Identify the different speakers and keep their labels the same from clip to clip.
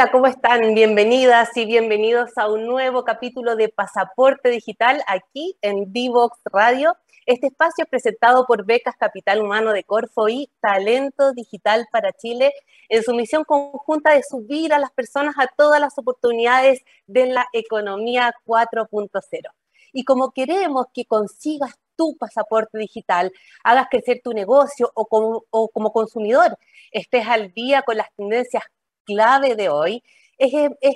Speaker 1: Hola, ¿cómo están? Bienvenidas y bienvenidos a un nuevo capítulo de Pasaporte Digital aquí en Divox Radio. Este espacio es presentado por Becas Capital Humano de Corfo y Talento Digital para Chile en su misión conjunta de subir a las personas a todas las oportunidades de la economía 4.0. Y como queremos que consigas tu pasaporte digital, hagas crecer tu negocio o como, o como consumidor, estés al día con las tendencias clave de hoy es,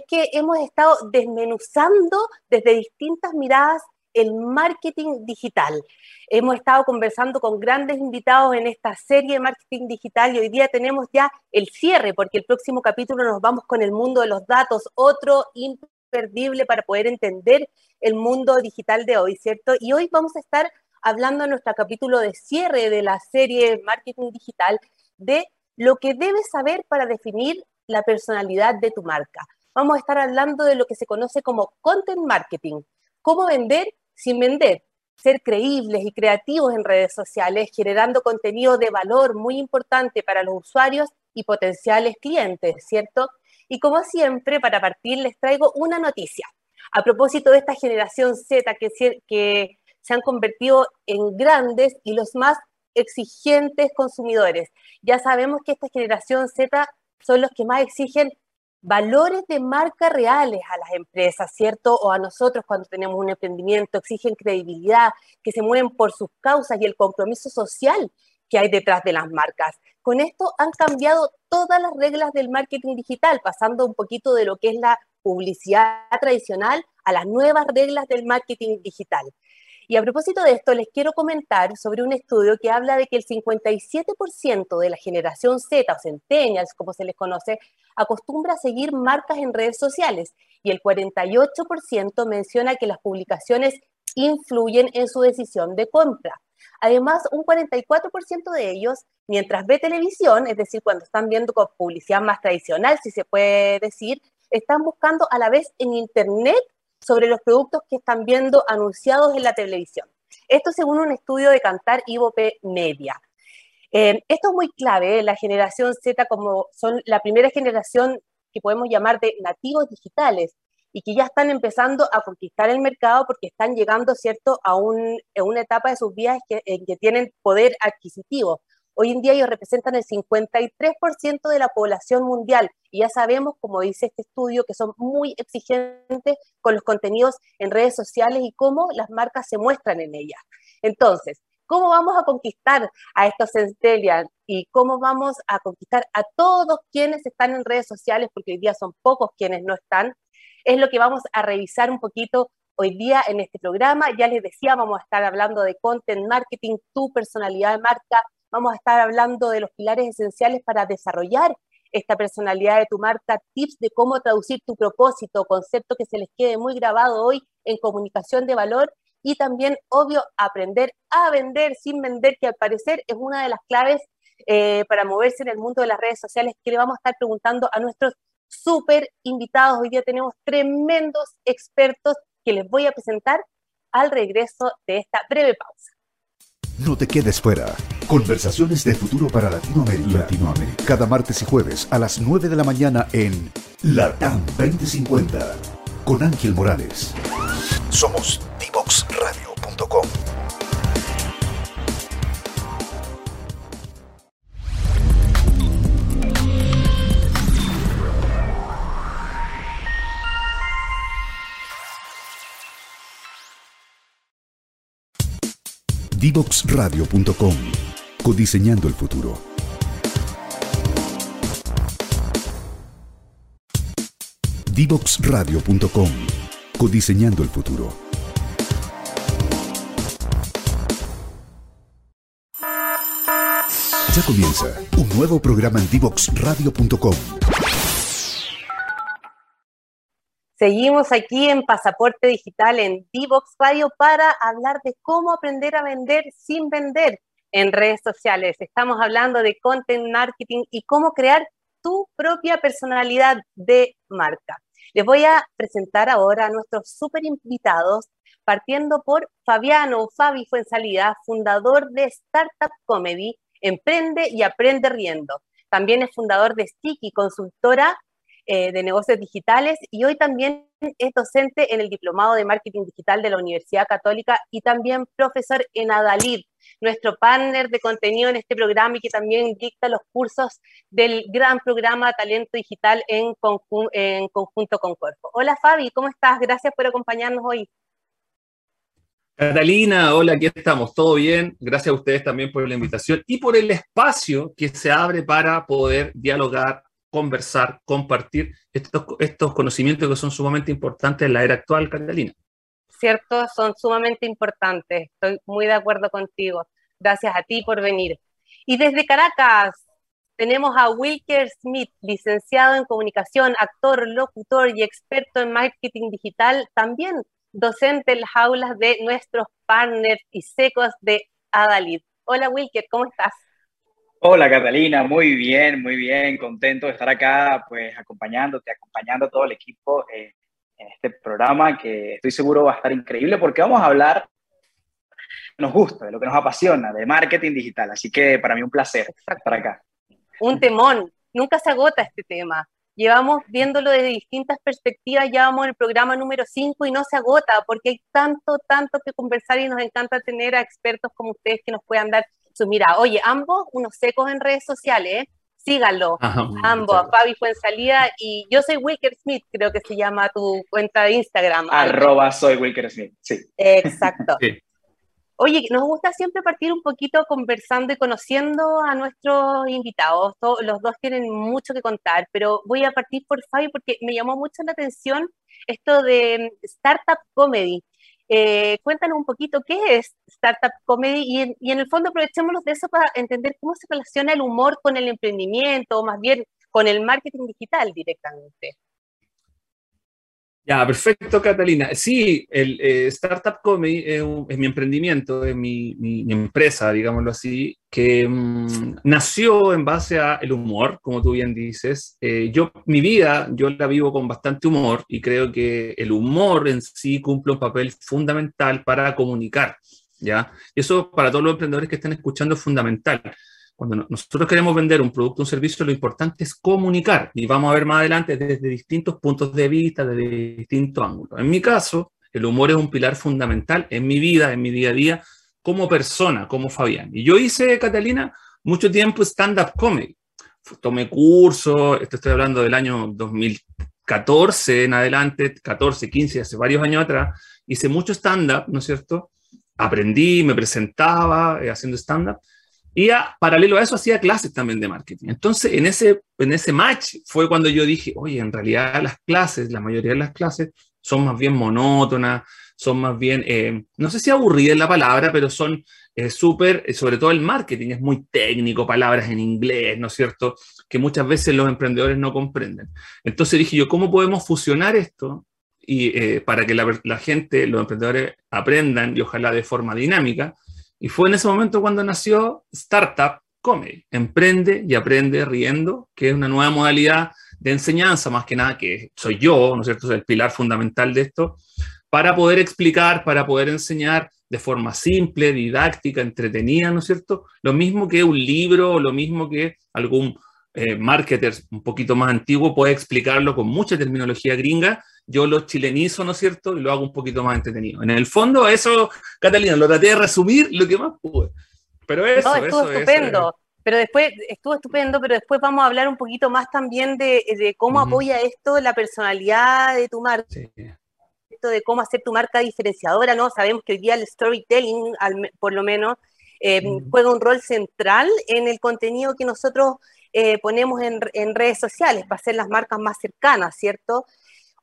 Speaker 1: que hemos estado desmenuzando desde distintas miradas el marketing digital. Hemos estado conversando con grandes invitados en esta serie de marketing digital y hoy día tenemos ya el cierre porque el próximo capítulo nos vamos con el mundo de los datos, otro imperdible para poder entender el mundo digital de hoy, ¿cierto? Y hoy vamos a estar hablando en nuestro capítulo de cierre de la serie Marketing Digital de lo que debes saber para definir la personalidad de tu marca. Vamos a estar hablando de lo que se conoce como content marketing, cómo vender sin vender, ser creíbles y creativos en redes sociales, generando contenido de valor muy importante para los usuarios y potenciales clientes, ¿cierto? Y como siempre, para partir les traigo una noticia. A propósito de esta generación Z que, que se han convertido en grandes y los más exigentes consumidores. Ya sabemos que esta generación Z son los que más exigen valores de marca reales a las empresas, ¿cierto? O a nosotros cuando tenemos un emprendimiento, exigen credibilidad, que se mueven por sus causas y el compromiso social que hay detrás de las marcas. Con esto han cambiado todas las reglas del marketing digital, pasando un poquito de lo que es la publicidad tradicional a las nuevas reglas del marketing digital. Y a propósito de esto, les quiero comentar sobre un estudio que habla de que el 57% de la generación Z o centennials, como se les conoce, acostumbra a seguir marcas en redes sociales y el 48% menciona que las publicaciones influyen en su decisión de compra. Además, un 44% de ellos, mientras ve televisión, es decir, cuando están viendo publicidad más tradicional, si se puede decir, están buscando a la vez en Internet sobre los productos que están viendo anunciados en la televisión. Esto según un estudio de Cantar Ivope Media. Eh, esto es muy clave, ¿eh? la generación Z como son la primera generación que podemos llamar de nativos digitales y que ya están empezando a conquistar el mercado porque están llegando, ¿cierto?, a, una etapa de sus vidas en que tienen poder adquisitivo. Hoy en día ellos representan el 53% de la población mundial y ya sabemos, como dice este estudio, que son muy exigentes con los contenidos en redes sociales y cómo las marcas se muestran en ellas. Entonces, ¿cómo vamos a conquistar a estos centennials y cómo vamos a conquistar a todos quienes están en redes sociales, porque hoy día son pocos quienes no están? Es lo que vamos a revisar un poquito hoy día en este programa. Ya les decía, vamos a estar hablando de content marketing, tu personalidad de marca, Vamos a estar hablando de los pilares esenciales para desarrollar esta personalidad de tu marca, tips de cómo traducir tu propósito, concepto que se les quede muy grabado hoy en comunicación de valor y también, obvio, aprender a vender sin vender, que al parecer es una de las claves eh, para moverse en el mundo de las redes sociales que le vamos a estar preguntando a nuestros súper invitados. Hoy día tenemos tremendos expertos que les voy a presentar al regreso de esta breve pausa.
Speaker 2: No te quedes fuera. Conversaciones de futuro para Latinoamérica. Latinoamérica. Cada martes y jueves a las 9 de la mañana en Latam 2050 con Ángel Morales. Somos divoxradio.com. Divoxradio.com. Codiseñando el futuro. Divoxradio.com. Codiseñando el futuro. Ya comienza un nuevo programa en Divoxradio.com
Speaker 1: Seguimos aquí en Pasaporte Digital en Divox Radio para hablar de cómo aprender a vender sin vender en redes sociales. Estamos hablando de content marketing y cómo crear tu propia personalidad de marca. Les voy a presentar ahora a nuestros super invitados, partiendo por Fabiano Fabi Fuensalida, fundador de Startup Comedy, Emprende y Aprende Riendo. También es fundador de Sticky, consultora eh, de negocios digitales y hoy también es docente en el Diplomado de Marketing Digital de la Universidad Católica y también profesor en Adalid, nuestro partner de contenido en este programa y que también dicta los cursos del gran programa Talento Digital en, en conjunto con Cuerpo. Hola Fabi, ¿cómo estás? Gracias por acompañarnos hoy.
Speaker 3: Catalina, hola, aquí estamos, ¿todo bien? Gracias a ustedes también por la invitación y por el espacio que se abre para poder dialogar, conversar, compartir estos, conocimientos que son sumamente importantes en la era actual, Catalina.
Speaker 1: Cierto, son sumamente importantes, estoy muy de acuerdo contigo. Gracias a ti por venir. Y desde Caracas tenemos a Wilker Smith, licenciado en comunicación, actor, locutor y experto en marketing digital, también docente en las aulas de nuestros partners y secos de Adalid. Hola Wilker, ¿cómo estás?
Speaker 4: Hola Catalina, muy bien, muy bien, contento de estar acá, pues acompañándote, acompañando a todo el equipo eh, en este programa que estoy seguro va a estar increíble porque vamos a hablar nos gusta, de lo que nos apasiona, de marketing digital. Así que para mí un placer estar acá.
Speaker 1: Un temón, nunca se agota este tema. Llevamos viéndolo desde distintas perspectivas, ya vamos en el programa número 5 y no se agota porque hay tanto, tanto que conversar y nos encanta tener a expertos como ustedes que nos puedan dar su mira. Oye, ambos unos secos en redes sociales, ¿eh? síganlo. ambos, a Fabi salida y yo soy Wilker Smith, creo que se llama tu cuenta de Instagram.
Speaker 4: Arroba soy Wilker Smith, sí.
Speaker 1: Exacto. Oye, nos gusta siempre partir un poquito conversando y conociendo a nuestros invitados. los dos tienen mucho que contar, pero voy a partir por Fabi porque me llamó mucho la atención esto de mm, Startup Comedy. Eh, cuéntanos un poquito qué es Startup Comedy y y en el fondo aprovechémonos de eso para entender cómo se relaciona el humor con el emprendimiento o más bien con el marketing digital directamente.
Speaker 3: Ya, perfecto, Catalina. Sí, el eh, Startup Comedy es, mi emprendimiento, es mi, empresa, digámoslo así, que mm, nació en base al humor, como tú bien dices. Eh, yo, mi vida, yo la vivo con bastante humor y creo que el humor en sí cumple un papel fundamental para comunicar, ¿ya? Y eso para todos los emprendedores que están escuchando es fundamental cuando nosotros queremos vender un producto o un servicio, lo importante es comunicar y vamos a ver más adelante desde distintos puntos de vista, desde distintos ángulos. En mi caso, el humor es un pilar fundamental en mi vida, en mi día a día, como persona, como Fabián. Y yo hice, Catalina, mucho tiempo stand-up comedy. Tomé cursos, estoy hablando del año 2014 en adelante, 14, 15, hace varios años atrás, hice mucho stand-up, ¿no es cierto? Aprendí, me presentaba eh, haciendo stand-up y a, paralelo a eso hacía clases también de marketing. Entonces, en ese, en ese match fue cuando yo dije, oye, en realidad las clases, la mayoría de las clases son más bien monótonas, son más bien, eh, no sé si aburridas la palabra, pero son eh, súper, eh, sobre todo el marketing es muy técnico, palabras en inglés, ¿no es cierto? Que muchas veces los emprendedores no comprenden. Entonces dije yo, ¿cómo podemos fusionar esto? Y para que la gente, los emprendedores aprendan y ojalá de forma dinámica, y fue en ese momento cuando nació Startup Comedy, Emprende y Aprende Riendo, que es una nueva modalidad de enseñanza, más que nada, que soy yo, ¿no es cierto? Es el pilar fundamental de esto, para poder explicar, para poder enseñar de forma simple, didáctica, entretenida, ¿no es cierto? Lo mismo que un libro, lo mismo que algún eh, marketer un poquito más antiguo puede explicarlo con mucha terminología gringa yo lo chilenizo, ¿no es cierto? Y lo hago un poquito más entretenido. En el fondo, eso, Catalina, lo traté de resumir lo que más pude. Pero eso,
Speaker 1: no, estuvo estupendo. Pero después, estuvo estupendo, pero después vamos a hablar un poquito más también de, cómo apoya esto la personalidad de tu marca. Esto de cómo hacer tu marca diferenciadora, ¿no? Sabemos que hoy día el storytelling, por lo menos, eh, juega un rol central en el contenido que nosotros eh, ponemos en, en, redes sociales para hacer las marcas más cercanas, ¿cierto?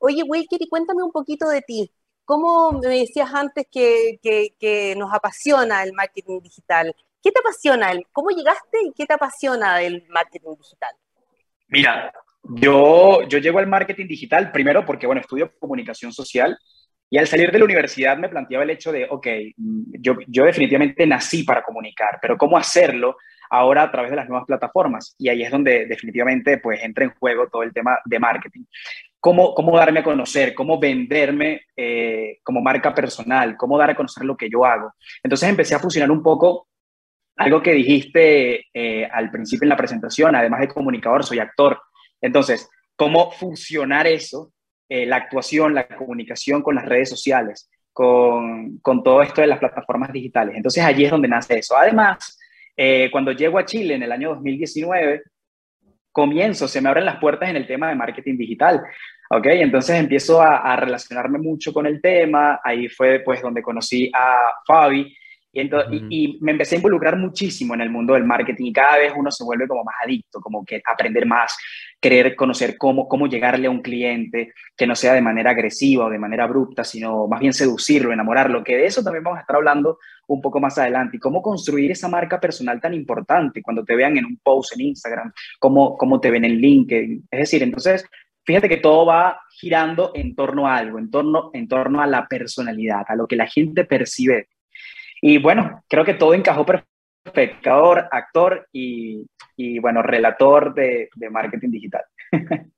Speaker 1: Oye, Wilker, y cuéntame un poquito de ti. ¿Cómo me decías antes que, que, nos apasiona el marketing digital? ¿Qué te apasiona? ¿Cómo llegaste y qué te apasiona del marketing digital?
Speaker 4: Mira, yo, yo llego al marketing digital primero porque, bueno, estudio comunicación social y al salir de la universidad me planteaba el hecho de, ok, yo, yo definitivamente nací para comunicar, pero ¿cómo hacerlo ahora a través de las nuevas plataformas? Y ahí es donde definitivamente pues entra en juego todo el tema de marketing cómo, cómo darme a conocer, cómo venderme eh, como marca personal, cómo dar a conocer lo que yo hago. Entonces empecé a fusionar un poco algo que dijiste eh, al principio en la presentación, además de comunicador, soy actor. Entonces, cómo fusionar eso, eh, la actuación, la comunicación con las redes sociales, con, con, todo esto de las plataformas digitales. Entonces allí es donde nace eso. Además, eh, cuando llego a Chile en el año 2019, comienzo, se me abren las puertas en el tema de marketing digital. ¿ok? Entonces empiezo a, a, relacionarme mucho con el tema, ahí fue pues donde conocí a Fabi y, entonces, y, me empecé a involucrar muchísimo en el mundo del marketing y cada vez uno se vuelve como más adicto, como que aprender más, querer conocer cómo, cómo llegarle a un cliente, que no sea de manera agresiva o de manera abrupta, sino más bien seducirlo, enamorarlo, que de eso también vamos a estar hablando un poco más adelante, y cómo construir esa marca personal tan importante cuando te vean en un post en Instagram, cómo, cómo te ven en LinkedIn. Es decir, entonces, fíjate que todo va girando en torno a algo, en torno, en torno a la personalidad, a lo que la gente percibe y bueno, creo que todo encajó perfecto, actor y, y bueno, relator de, de marketing digital.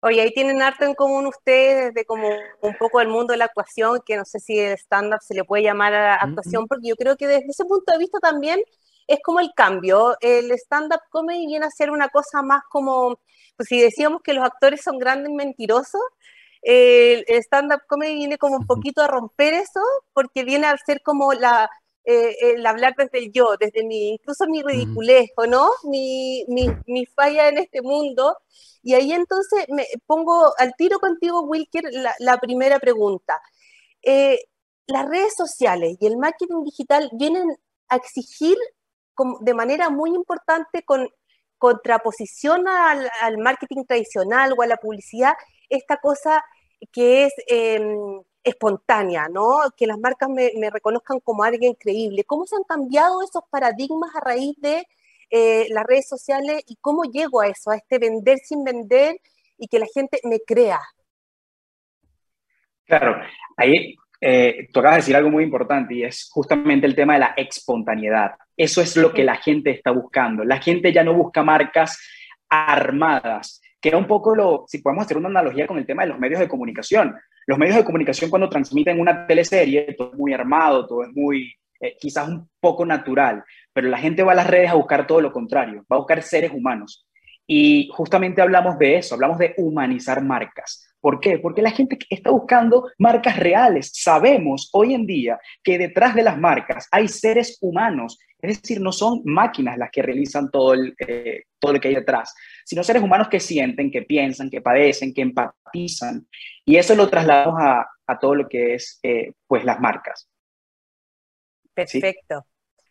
Speaker 1: Oye, ahí tienen harto en común ustedes de como un poco el mundo de la actuación, que no sé si el stand-up se le puede llamar a actuación, porque yo creo que desde ese punto de vista también es como el cambio. El stand-up comedy viene a ser una cosa más como, pues si decíamos que los actores son grandes mentirosos, el stand-up comedy viene como un poquito a romper eso, porque viene a ser como la, eh, el hablar desde el yo, desde mi, incluso mi ridiculez, no? Mi, mi, mi, falla en este mundo. Y ahí entonces me pongo al tiro contigo, Wilker, la, la primera pregunta. Eh, las redes sociales y el marketing digital vienen a exigir de manera muy importante con contraposición al, al, marketing tradicional o a la publicidad, esta cosa que es em, espontánea, ¿no? Que las marcas me, reconozcan como alguien creíble. ¿Cómo se han cambiado esos paradigmas a raíz de eh, las redes sociales y cómo llego a eso, a este vender sin vender y que la gente me crea?
Speaker 4: Claro, ahí eh, tú acabas de decir algo muy importante y es justamente el tema de la espontaneidad. Eso es lo que la gente está buscando. La gente ya no busca marcas armadas, que era un poco lo, si podemos hacer una analogía con el tema de los medios de comunicación. Los medios de comunicación cuando transmiten una teleserie, todo es muy armado, todo es muy, eh, quizás un poco natural, pero la gente va a las redes a buscar todo lo contrario, va a buscar seres humanos. Y justamente hablamos de eso, hablamos de humanizar marcas. ¿Por qué? Porque la gente está buscando marcas reales. Sabemos hoy en día que detrás de las marcas hay seres humanos, es decir, no son máquinas las que realizan todo, el, eh, todo lo que hay detrás, sino seres humanos que sienten, que piensan, que padecen, que empatizan. Y eso lo trasladamos a, a todo lo que es eh, pues las marcas.
Speaker 1: Perfecto.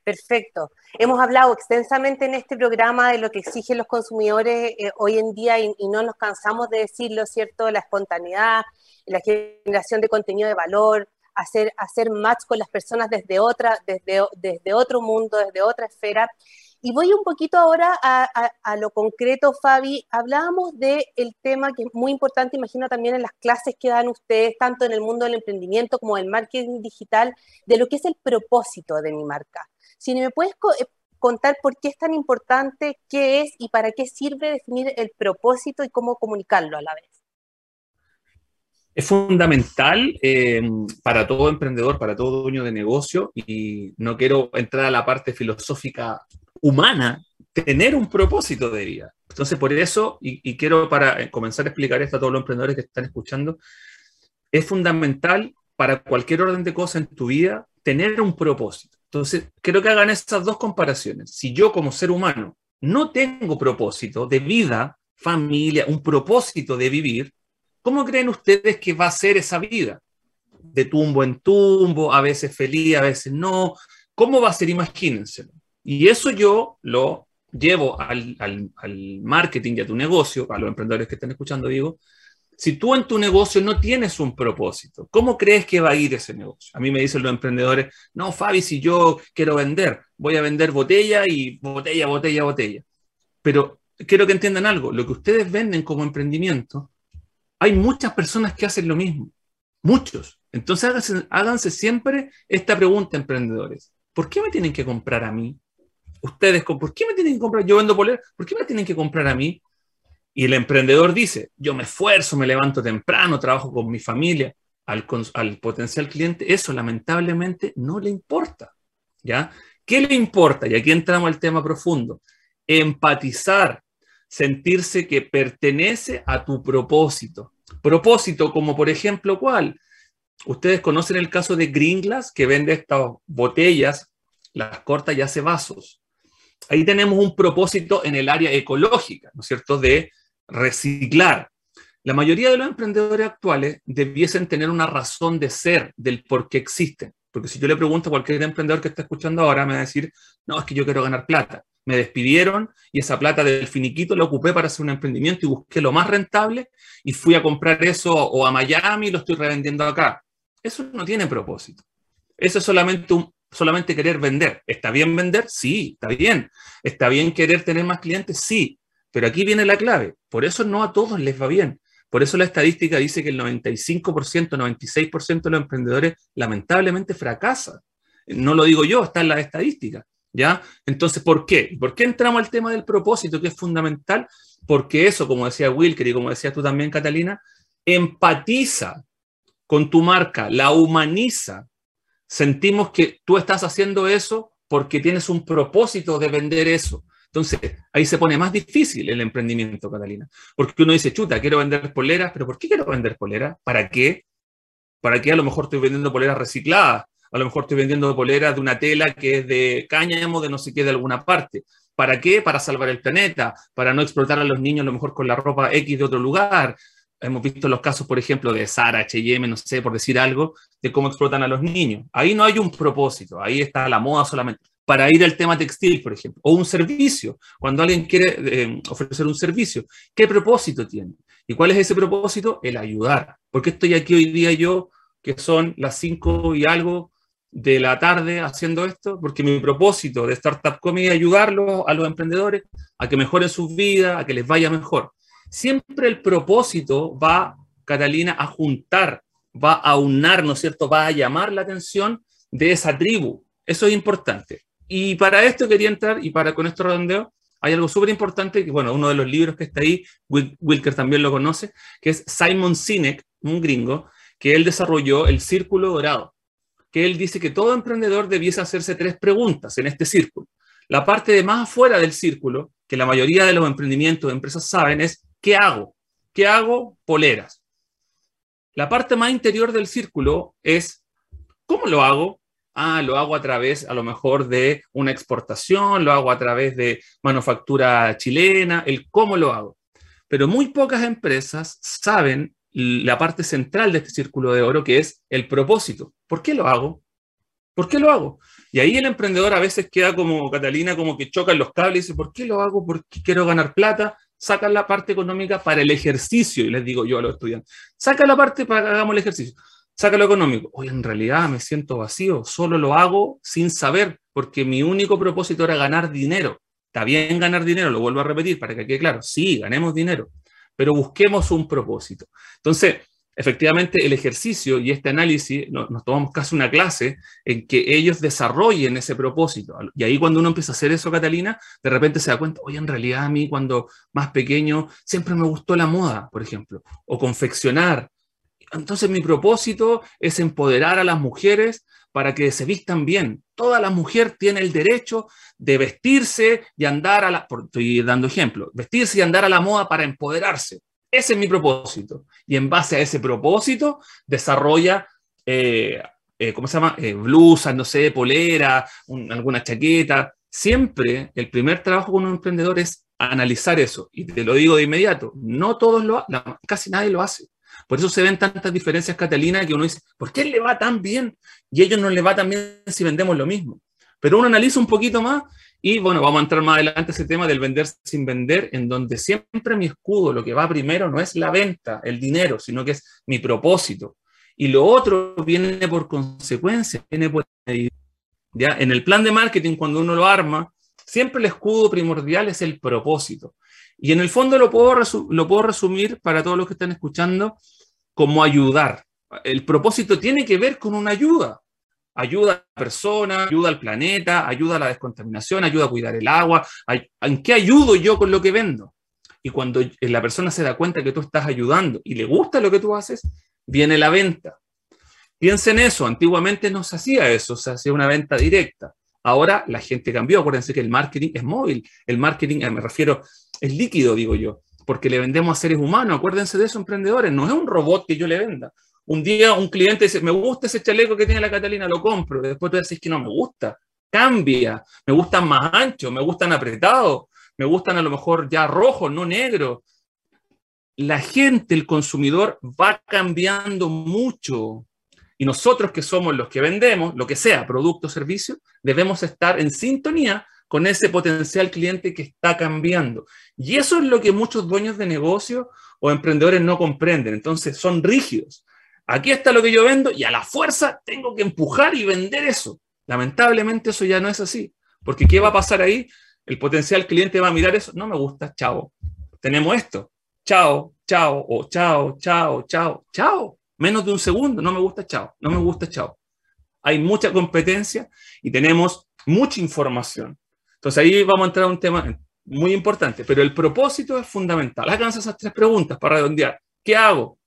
Speaker 1: Perfecto. Hemos hablado extensamente en este programa de lo que exigen los consumidores eh, hoy en día y, no nos cansamos de decirlo, ¿cierto? La espontaneidad, la generación de contenido de valor, hacer, hacer match con las personas desde, otra, desde otro mundo, desde otra esfera. Y voy un poquito ahora a, lo concreto, Fabi. Hablábamos del el tema que es muy importante, imagino también en las clases que dan ustedes, tanto en el mundo del emprendimiento como del marketing digital, de lo que es el propósito de mi marca. Si me puedes eh, contar por qué es tan importante, qué es y para qué sirve definir el propósito y cómo comunicarlo a la vez.
Speaker 3: Es fundamental eh, para todo emprendedor, para todo dueño de negocio, y no quiero entrar a la parte filosófica humana tener un propósito de vida. Entonces, por eso, y, quiero para eh, comenzar a explicar esto a todos los emprendedores que están escuchando, es fundamental para cualquier orden de cosas en tu vida tener un propósito. Entonces, quiero que hagan estas dos comparaciones. Si yo como ser humano no tengo propósito de vida, familia, un propósito de vivir, ¿cómo creen ustedes que va a ser esa vida? De tumbo en tumbo, a veces feliz, a veces no. ¿Cómo va a ser? Imagínense. Y eso yo lo llevo al, marketing y a tu negocio, a los emprendedores que están escuchando, digo, si tú en tu negocio no tienes un propósito, ¿cómo crees que va a ir ese negocio? A mí me dicen los emprendedores, no, Fabi, si yo quiero vender, voy a vender botella y botella, botella, botella. Pero quiero que entiendan algo, lo que ustedes venden como emprendimiento, hay muchas personas que hacen lo mismo, muchos. Entonces háganse, háganse siempre esta pregunta, emprendedores. ¿Por qué me tienen que comprar a mí? Ustedes, ¿por qué me tienen que comprar? Yo vendo poleras, ¿por qué me tienen que comprar a mí? Y el emprendedor dice, yo me esfuerzo, me levanto temprano, trabajo con mi familia. Al, al potencial cliente eso lamentablemente no le importa. ¿Ya? ¿Qué le importa? Y aquí entramos al tema profundo. Empatizar sentirse que pertenece a tu propósito. Propósito como por ejemplo, ¿cuál? Ustedes conocen el caso de Gringlas, que vende estas botellas, las corta y hace vasos. Ahí tenemos un propósito en el área ecológica, ¿no es cierto?, de reciclar. La mayoría de los emprendedores actuales debiesen tener una razón de ser del por qué existen. Porque si yo le pregunto a cualquier emprendedor que está escuchando ahora, me va a decir, no, es que yo quiero ganar plata. Me despidieron y esa plata del finiquito la ocupé para hacer un emprendimiento y busqué lo más rentable y fui a comprar eso o a Miami y lo estoy revendiendo acá. Eso no tiene propósito. Eso es solamente, un, solamente querer vender. ¿Está bien vender? Sí, está bien. ¿Está bien querer tener más clientes? Sí. Pero aquí viene la clave. Por eso no a todos les va bien. Por eso la estadística dice que el 95%, 96% de los emprendedores lamentablemente fracasan. No lo digo yo, está en la estadística. ¿Ya? Entonces, ¿por qué? ¿Por qué entramos al tema del propósito, que es fundamental? Porque eso, como decía Wilker y como decías tú también, Catalina, empatiza con tu marca, la humaniza. Sentimos que tú estás haciendo eso porque tienes un propósito de vender eso. Entonces, ahí se pone más difícil el emprendimiento, Catalina. Porque uno dice, chuta, quiero vender poleras, pero ¿por qué quiero vender poleras? ¿Para qué? ¿Para qué a lo mejor estoy vendiendo poleras recicladas? A lo mejor estoy vendiendo poleras de una tela que es de cáñamo, de no sé qué, de alguna parte. ¿Para qué? Para salvar el planeta, para no explotar a los niños a lo mejor con la ropa X de otro lugar. Hemos visto los casos, por ejemplo, de Sara, H&M, no sé, por decir algo, de cómo explotan a los niños. Ahí no hay un propósito, ahí está la moda solamente para ir al tema textil, por ejemplo, o un servicio, cuando alguien quiere eh, ofrecer un servicio, ¿qué propósito tiene? ¿Y cuál es ese propósito? El ayudar. ¿Por qué estoy aquí hoy día yo, que son las cinco y algo de la tarde haciendo esto? Porque mi propósito de Startup Comedy es ayudarlos a los emprendedores a que mejoren sus vidas, a que les vaya mejor. Siempre el propósito va, Catalina, a juntar, va a unar, ¿no es cierto? Va a llamar la atención de esa tribu. Eso es importante. Y para esto quería entrar, y para con esto redondeo, hay algo súper importante, que bueno, uno de los libros que está ahí, Wilker también lo conoce, que es Simon Sinek, un gringo, que él desarrolló el círculo dorado, que él dice que todo emprendedor debiese hacerse tres preguntas en este círculo. La parte de más afuera del círculo, que la mayoría de los emprendimientos de empresas saben, es ¿qué hago? ¿Qué hago? Poleras. La parte más interior del círculo es ¿cómo lo hago? ah, lo hago a través a lo mejor de una exportación, lo hago a través de manufactura chilena, el cómo lo hago. Pero muy pocas empresas saben la parte central de este círculo de oro, que es el propósito. ¿Por qué lo hago? ¿Por qué lo hago? Y ahí el emprendedor a veces queda como Catalina, como que choca los cables y dice, ¿por qué lo hago? Porque quiero ganar plata. Sacan la parte económica para el ejercicio, y les digo yo a los estudiantes, saca la parte para que hagamos el ejercicio saca lo económico. Hoy en realidad me siento vacío, solo lo hago sin saber, porque mi único propósito era ganar dinero. Está bien ganar dinero, lo vuelvo a repetir para que quede claro. Sí, ganemos dinero, pero busquemos un propósito. Entonces, efectivamente, el ejercicio y este análisis, nos, tomamos casi una clase en que ellos desarrollen ese propósito. Y ahí cuando uno empieza a hacer eso, Catalina, de repente se da cuenta, oye, en realidad a mí cuando más pequeño siempre me gustó la moda, por ejemplo, o confeccionar, entonces mi propósito es empoderar a las mujeres para que se vistan bien. Toda la mujer tiene el derecho de vestirse y andar a la, estoy dando ejemplo, vestirse y andar a la moda para empoderarse. Ese es mi propósito. Y en base a ese propósito desarrolla, eh, eh, ¿cómo se llama? Eh, blusas, no sé, polera, alguna chaqueta. Siempre el primer trabajo con un emprendedor es analizar eso. Y te lo digo de inmediato, no todos lo, casi nadie lo hace. Por eso se ven tantas diferencias, Catalina, que uno dice, ¿por qué le va tan bien? Y a ellos no les va tan bien si vendemos lo mismo. Pero uno analiza un poquito más y bueno, vamos a entrar más adelante a ese tema del vender sin vender, en donde siempre mi escudo, lo que va primero no es la venta, el dinero, sino que es mi propósito. Y lo otro viene por consecuencia, viene por... ¿ya? En el plan de marketing, cuando uno lo arma, siempre el escudo primordial es el propósito. Y en el fondo lo puedo, lo puedo resumir para todos los que están escuchando como ayudar. El propósito tiene que ver con una ayuda. Ayuda a la persona, ayuda al planeta, ayuda a la descontaminación, ayuda a cuidar el agua. ¿En qué ayudo yo con lo que vendo? Y cuando la persona se da cuenta que tú estás ayudando y le gusta lo que tú haces, viene la venta. Piensen en eso, antiguamente no se hacía eso, se hacía una venta directa. Ahora la gente cambió, acuérdense que el marketing es móvil, el marketing, eh, me refiero, es líquido, digo yo, porque le vendemos a seres humanos. Acuérdense de eso, emprendedores. No es un robot que yo le venda. Un día un cliente dice, me gusta ese chaleco que tiene la Catalina, lo compro. Después tú decís que no me gusta. Cambia. Me gustan más anchos, me gustan apretados, me gustan a lo mejor ya rojos, no negros. La gente, el consumidor, va cambiando mucho. Y nosotros que somos los que vendemos, lo que sea, producto o servicio, debemos estar en sintonía con ese potencial cliente que está cambiando. Y eso es lo que muchos dueños de negocio o emprendedores no comprenden. Entonces son rígidos. Aquí está lo que yo vendo y a la fuerza tengo que empujar y vender eso. Lamentablemente eso ya no es así. Porque ¿qué va a pasar ahí? El potencial cliente va a mirar eso. No me gusta, chao. Tenemos esto. Chao, chao, o chao, chao, chao, chao. Menos de un segundo, no me gusta, chao. No me gusta, chao. Hay mucha competencia y tenemos mucha información. Entonces ahí vamos a entrar a un tema muy importante, pero el propósito es fundamental. Háganse esas tres preguntas para redondear. ¿Qué hago?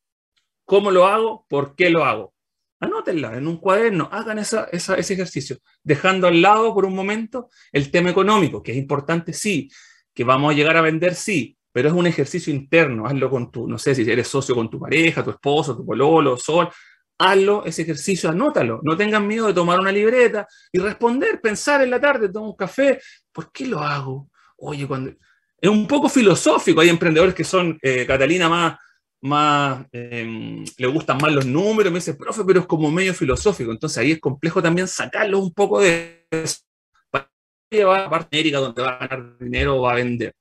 Speaker 3: ¿Cómo lo hago? ¿Por qué lo hago? Anótenla en un cuaderno, hagan ese ejercicio, dejando al lado por un momento el tema económico, que es importante, sí, que vamos a llegar a vender, sí, pero es un ejercicio interno, hazlo con tu, no sé si eres socio con tu pareja, tu esposo, tu pololo, sol, hazlo, ese ejercicio, anótalo. No tengan miedo de tomar una libreta y responder, pensar en la tarde, tomar un café. ¿Por qué lo hago? Oye, cuando... Es un poco filosófico. Hay emprendedores que son, eh, Catalina, más, más em, le gustan más los números. Me dice, profe, pero es como medio filosófico. Entonces ahí es complejo también sacarlo un poco de eso. Para llevar a parte América donde va a ganar dinero o va a vender.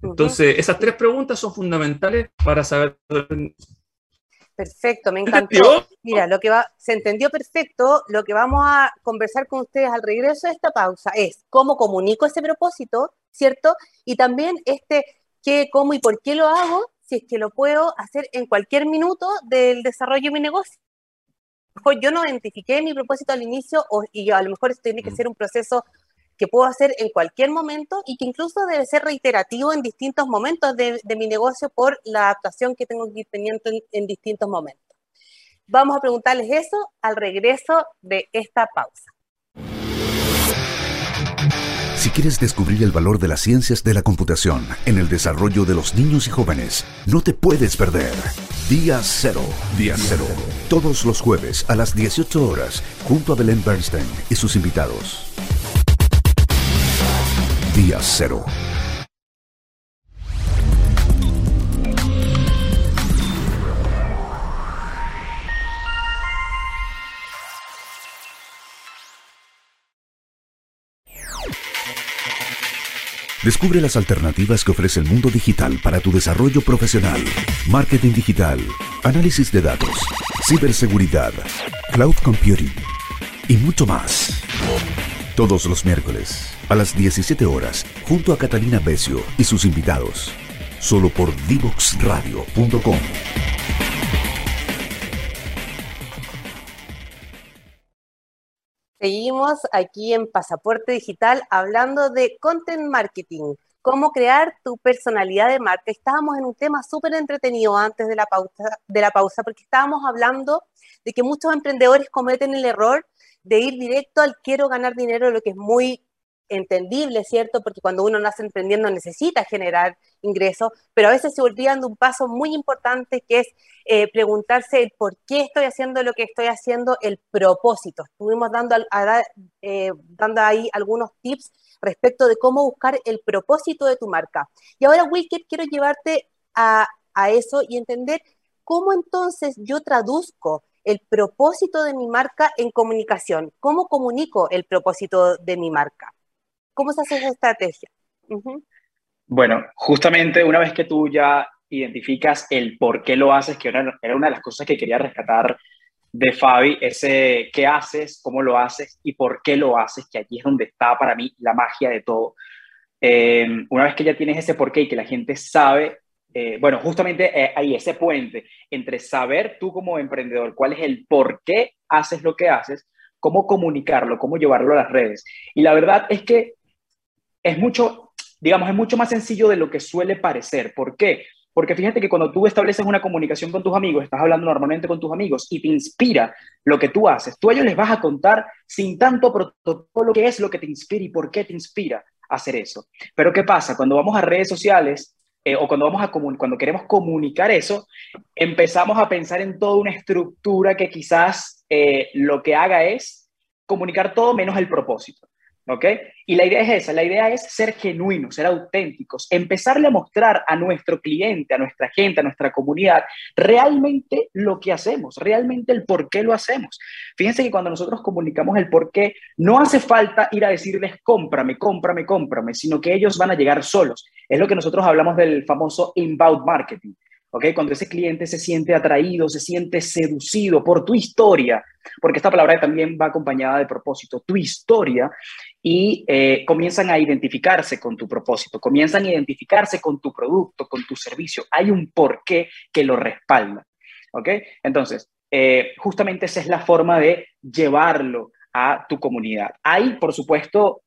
Speaker 3: Entonces, esas tres preguntas son fundamentales para saber
Speaker 1: Perfecto, me encantó. Mira, lo que va, se entendió perfecto. Lo que vamos a conversar con ustedes al regreso de esta pausa es cómo comunico ese propósito, ¿cierto? Y también este qué, cómo y por qué lo hago, si es que lo puedo hacer en cualquier minuto del desarrollo de mi negocio. Yo no identifiqué mi propósito al inicio o, y a lo mejor esto tiene que mm. ser un proceso que puedo hacer en cualquier momento y que incluso debe ser reiterativo en distintos momentos de, mi negocio por la actuación que tengo que ir teniendo en, distintos momentos. Vamos a preguntarles eso al regreso de esta pausa.
Speaker 2: Quieres descubrir el valor de las ciencias de la computación en el desarrollo de los niños y jóvenes, no te puedes perder. Día Cero. Día Cero. Todos los jueves a las 18 horas, junto a Belén Bernstein y sus invitados. Día Cero. Descubre las alternativas que ofrece el mundo digital para tu desarrollo profesional. Marketing digital, análisis de datos, ciberseguridad, cloud computing y mucho más. Todos los miércoles a las 17 horas junto a Catalina Becio y sus invitados. Solo por divoxradio.com.
Speaker 1: Seguimos aquí en Pasaporte Digital hablando de content marketing, cómo crear tu personalidad de marca. Estábamos en un tema súper entretenido antes de la, pausa, de la pausa porque estábamos hablando de que muchos emprendedores cometen el error de ir directo al quiero ganar dinero, lo que es muy entendible, ¿cierto? Porque cuando uno nace emprendiendo necesita generar ingresos, pero a veces se olvidan de un paso muy importante que es eh, preguntarse por qué estoy haciendo lo que estoy haciendo, el propósito. Estuvimos dando, eh, dando ahí algunos tips respecto de cómo buscar el propósito de tu marca. Y ahora, Wilker, quiero llevarte a, a eso y entender cómo entonces yo traduzco el propósito de mi marca en comunicación. ¿Cómo comunico el propósito de mi marca? ¿Cómo se hace esa estrategia?
Speaker 4: Bueno, justamente una vez que tú ya identificas el por qué lo haces, que era, una de las cosas que quería rescatar de Fabi, ese qué haces, cómo lo haces y por qué lo haces, que allí es donde está para mí la magia de todo. Eh, una vez que ya tienes ese por qué y que la gente sabe, eh, bueno, justamente eh, hay ese puente entre saber tú como emprendedor cuál es el por qué haces lo que haces, cómo comunicarlo, cómo llevarlo a las redes. Y la verdad es que es mucho, digamos, es mucho más sencillo de lo que suele parecer. ¿Por qué? Porque fíjate que cuando tú estableces una comunicación con tus amigos, estás hablando normalmente con tus amigos y te inspira lo que tú haces, tú a ellos les vas a contar sin tanto protocolo qué es lo que te inspira y por qué te inspira. hacer eso. Pero ¿qué pasa? Cuando vamos a redes sociales eh, o cuando, vamos a cuando queremos comunicar eso, empezamos a pensar en toda una estructura que quizás eh, lo que haga es comunicar todo menos el propósito. ¿Ok? Y la idea es esa, la idea es ser genuinos, ser auténticos, empezarle a mostrar a nuestro cliente, a nuestra gente, a nuestra comunidad, realmente lo que hacemos, realmente el por qué lo hacemos. Fíjense que cuando nosotros comunicamos el por qué, no hace falta ir a decirles cómprame, cómprame, cómprame, sino que ellos van a llegar solos. Es lo que nosotros hablamos del famoso inbound marketing. ¿ok? Cuando ese cliente se siente atraído, se siente seducido por tu historia, porque esta palabra también va acompañada de propósito, tu historia, y eh, comienzan a identificarse con tu propósito, comienzan a identificarse con tu producto, con tu servicio. Hay un porqué que lo respalda, ¿ok? Entonces, eh, justamente esa es la forma de llevarlo a tu comunidad. Hay, por supuesto,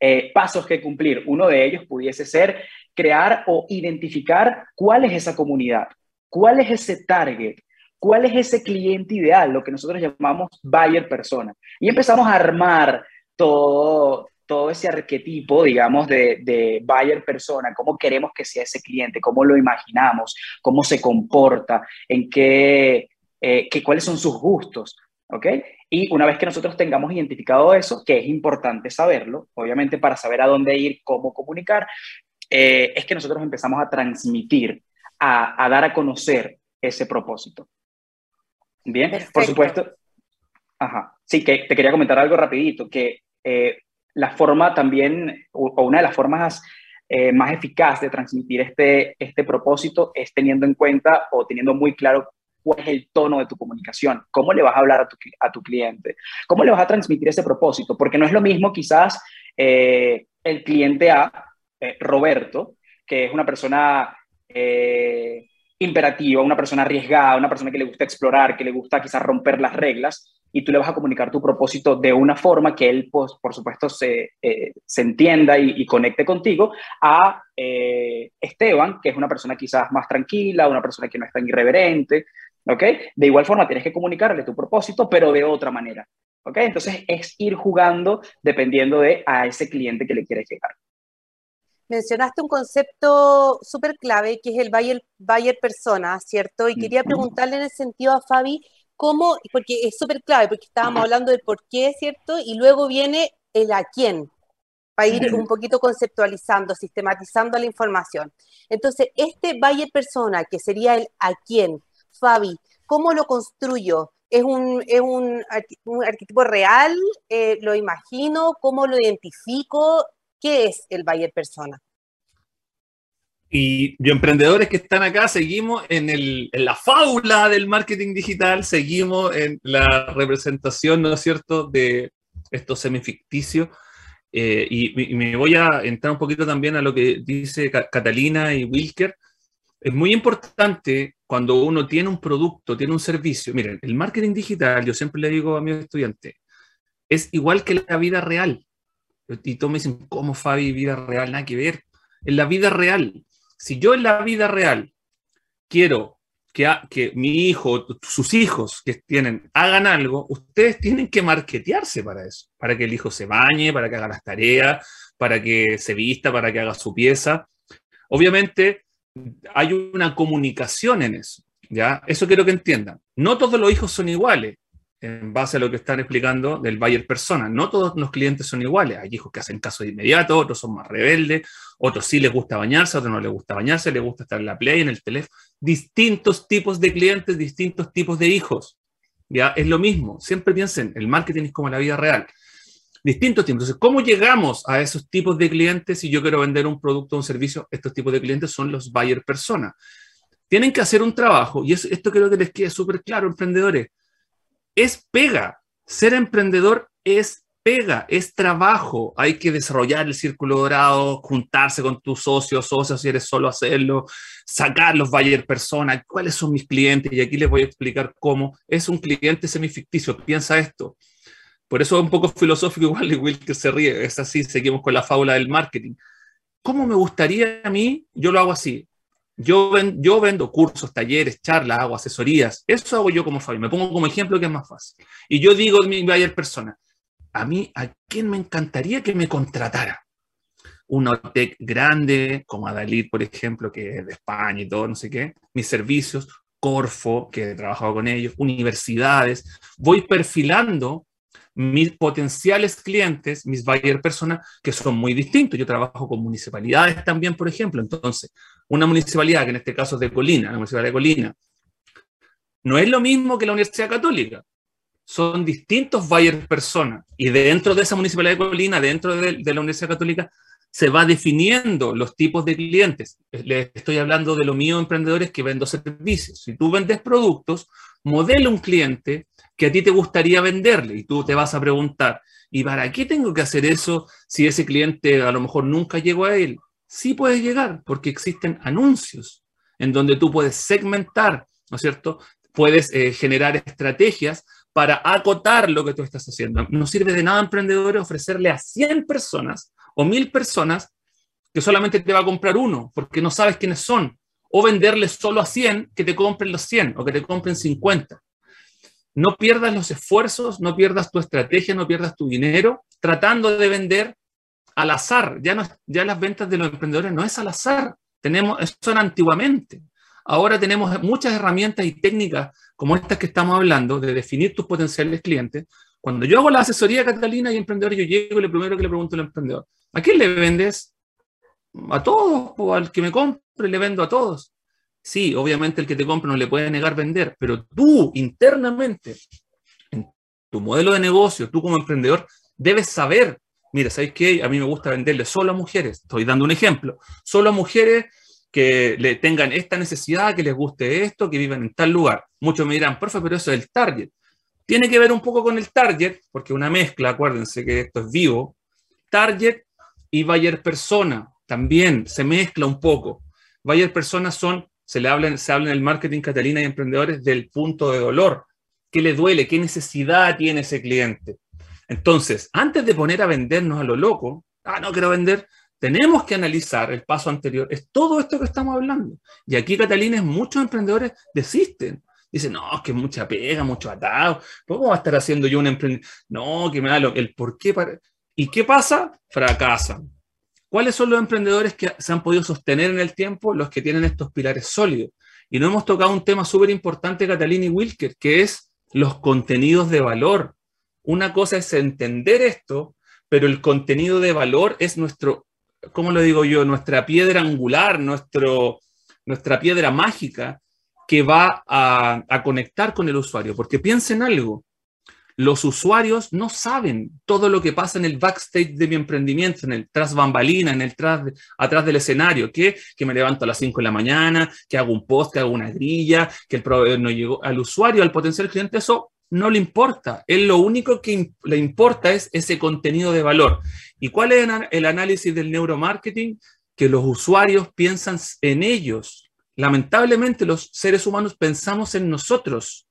Speaker 4: eh, pasos que cumplir. Uno de ellos pudiese ser crear o identificar cuál es esa comunidad, cuál es ese target, cuál es ese cliente ideal, lo que nosotros llamamos buyer persona. Y empezamos a armar todo, todo ese arquetipo, digamos, de, de buyer persona, cómo queremos que sea ese cliente, cómo lo imaginamos, cómo se comporta, en qué, eh, cuáles son sus gustos, ¿ok? Y una vez que nosotros tengamos identificado eso, que es importante saberlo, obviamente para saber a dónde ir, cómo comunicar, eh, es que nosotros empezamos a transmitir, a, dar a conocer ese propósito. Bien, por supuesto. Ajá. Sí, que te quería comentar algo rapidito, que eh, la forma también, o, una de las formas eh, más eficaz de transmitir este, este propósito es teniendo en cuenta o teniendo muy claro cuál es el tono de tu comunicación, cómo le vas a hablar a tu, a tu cliente, cómo le vas a transmitir ese propósito, porque no es lo mismo quizás el cliente A eh, Roberto, que es una persona eh, imperativa, una persona arriesgada, una persona que le gusta explorar, que le gusta quizás romper las reglas, y tú le vas a comunicar tu propósito de una forma que él, pues, por supuesto, se, eh, entienda y, conecte contigo, a Esteban, que es una persona quizás más tranquila, una persona que no es tan irreverente, ¿ok? De igual forma, tienes que comunicarle tu propósito, pero de otra manera, ¿ok? Entonces, es ir jugando dependiendo de a ese cliente que le quieres llegar
Speaker 1: mencionaste un concepto súper clave que es el buyer, buyer persona, ¿cierto? Y quería preguntarle en el sentido a Fabi, ¿cómo? Porque es súper clave, porque estábamos hablando del por qué, ¿cierto? Y luego viene el a quién, para ir un poquito conceptualizando, sistematizando la información. Entonces, este buyer persona, que sería el a quién, Fabi, ¿cómo lo construyo? ¿Es un, es un, arquetipo real? Eh, ¿Lo imagino? ¿Cómo lo identifico? ¿Qué es el Bayer Persona?
Speaker 3: Y yo, emprendedores que están acá, seguimos en, el, en, la fábula del marketing digital, seguimos en la representación, ¿no es cierto?, de estos semificticios. Eh, y, y, me voy a entrar un poquito también a lo que dice Catalina y Wilker. Es muy importante cuando uno tiene un producto, tiene un servicio. Miren, el marketing digital, yo siempre le digo a mis estudiantes, es igual que la vida real. Y todos me dicen, ¿cómo Fabi, vida real? Nada que ver. En la vida real, si yo en la vida real quiero que, mi hijo, sus hijos que tienen, hagan algo, ustedes tienen que marketearse para eso, para que el hijo se bañe, para que haga las tareas, para que se vista, para que haga su pieza. Obviamente hay una comunicación en eso, ¿ya? Eso quiero que entiendan. No todos los hijos son iguales en base a lo que están explicando del buyer persona. No todos los clientes son iguales. Hay hijos que hacen caso de inmediato, otros son más rebeldes, otros sí les gusta bañarse, otros no les gusta bañarse, les gusta estar en la play, en el teléfono. Distintos tipos de clientes, distintos tipos de hijos. Ya es lo mismo. Siempre piensen, el marketing es como la vida real. Distintos tipos. Entonces, ¿cómo llegamos a esos tipos de clientes si yo quiero vender un producto o un servicio? Estos tipos de clientes son los buyer persona. Tienen que hacer un trabajo, y esto creo que les quede súper claro, emprendedores es pega. Ser emprendedor es pega, es trabajo. Hay que desarrollar el círculo dorado, juntarse con tus socios, socios, si eres solo hacerlo, sacar los buyer persona, cuáles son mis clientes. Y aquí les voy a explicar cómo. Es un cliente semificticio, piensa esto. Por eso es un poco filosófico igual, y Will que se ríe. Es así, seguimos con la fábula del marketing. ¿Cómo me gustaría a mí? Yo lo hago así. Yo, yo vendo cursos, talleres, charlas, hago asesorías. Eso hago yo como Fabi. Me pongo como ejemplo que es más fácil. Y yo digo mi buyer persona, a mí, ¿a quién me encantaría que me contratara? una OTEC grande, como Adalid, por ejemplo, que es de España y todo, no sé qué, mis servicios, Corfo, que he trabajado con ellos, universidades, voy perfilando mis potenciales clientes, mis buyer personas, que son muy distintos. Yo trabajo con municipalidades también, por ejemplo. Entonces, una municipalidad, que en este caso es de Colina, la municipalidad de Colina, no es lo mismo que la Universidad Católica. Son distintos buyer personas. Y dentro de esa municipalidad de Colina, dentro de, la Universidad Católica, se va definiendo los tipos de clientes. Les estoy hablando de lo mío, emprendedores que vendo servicios. Si tú vendes productos, modela un cliente que a ti te gustaría venderle y tú te vas a preguntar, ¿y para qué tengo que hacer eso si ese cliente a lo mejor nunca llegó a él? Sí puedes llegar porque existen anuncios en donde tú puedes segmentar, ¿no es cierto? Puedes eh, generar estrategias para acotar lo que tú estás haciendo. No sirve de nada, emprendedores, ofrecerle a 100 personas o mil personas que solamente te va a comprar uno, porque no sabes quiénes son, o venderles solo a 100 que te compren los 100 o que te compren 50. No pierdas los esfuerzos, no pierdas tu estrategia, no pierdas tu dinero tratando de vender al azar. Ya, no, las ventas de los emprendedores no es al azar, tenemos, son antiguamente. Ahora tenemos muchas herramientas y técnicas como estas que estamos hablando de definir tus potenciales clientes. Cuando yo hago la asesoría Catalina y emprendedor, yo llego y lo primero que le pregunto al emprendedor, ¿A quién le vendes? A todos, o al que me compre le vendo a todos. Sí, obviamente el que te compra no le puede negar vender, pero tú internamente, en tu modelo de negocio, tú como emprendedor, debes saber, mira, ¿sabes qué? A mí me gusta venderle solo a mujeres, estoy dando un ejemplo, solo a mujeres que le tengan esta necesidad, que les guste esto, que vivan en tal lugar. Muchos me dirán, porfa, pero eso es el target. Tiene que ver un poco con el target, porque una mezcla, acuérdense que esto es vivo, target y buyer persona también se mezcla un poco. Buyer personas son, se le habla, se habla en el marketing Catalina y emprendedores del punto de dolor. ¿Qué le duele? ¿Qué necesidad tiene ese cliente? Entonces, antes de poner a vendernos a lo loco, ah, no quiero vender, tenemos que analizar el paso anterior. Es todo esto que estamos hablando. Y aquí, Catalina, muchos emprendedores desisten. Dicen, no, es que mucha pega, mucho atado. ¿Cómo va a estar haciendo yo un emprendedor? No, que me da lo, el por qué. Para... ¿Y qué pasa? Fracasan. ¿Cuáles son los emprendedores que se han podido sostener en el tiempo? Los que tienen estos pilares sólidos. Y no hemos tocado un tema súper importante, Catalina y Wilker, que es los contenidos de valor. Una cosa es entender esto, pero el contenido de valor es nuestro, ¿cómo lo digo yo? Nuestra piedra angular, nuestro, nuestra piedra mágica que va a, a conectar con el usuario. Porque piensen algo, los usuarios no saben todo lo que pasa en el backstage de mi emprendimiento, en el tras bambalina, en el tras, atrás del escenario, que, que me levanto a las 5 de la mañana, que hago un post, que hago una grilla, que el proveedor no llegó. Al usuario, al potencial cliente, eso no le importa. Él lo único que le importa es ese contenido de valor. ¿Y cuál es el análisis del neuromarketing? Que los usuarios piensan en ellos. Lamentablemente los seres humanos pensamos en nosotros.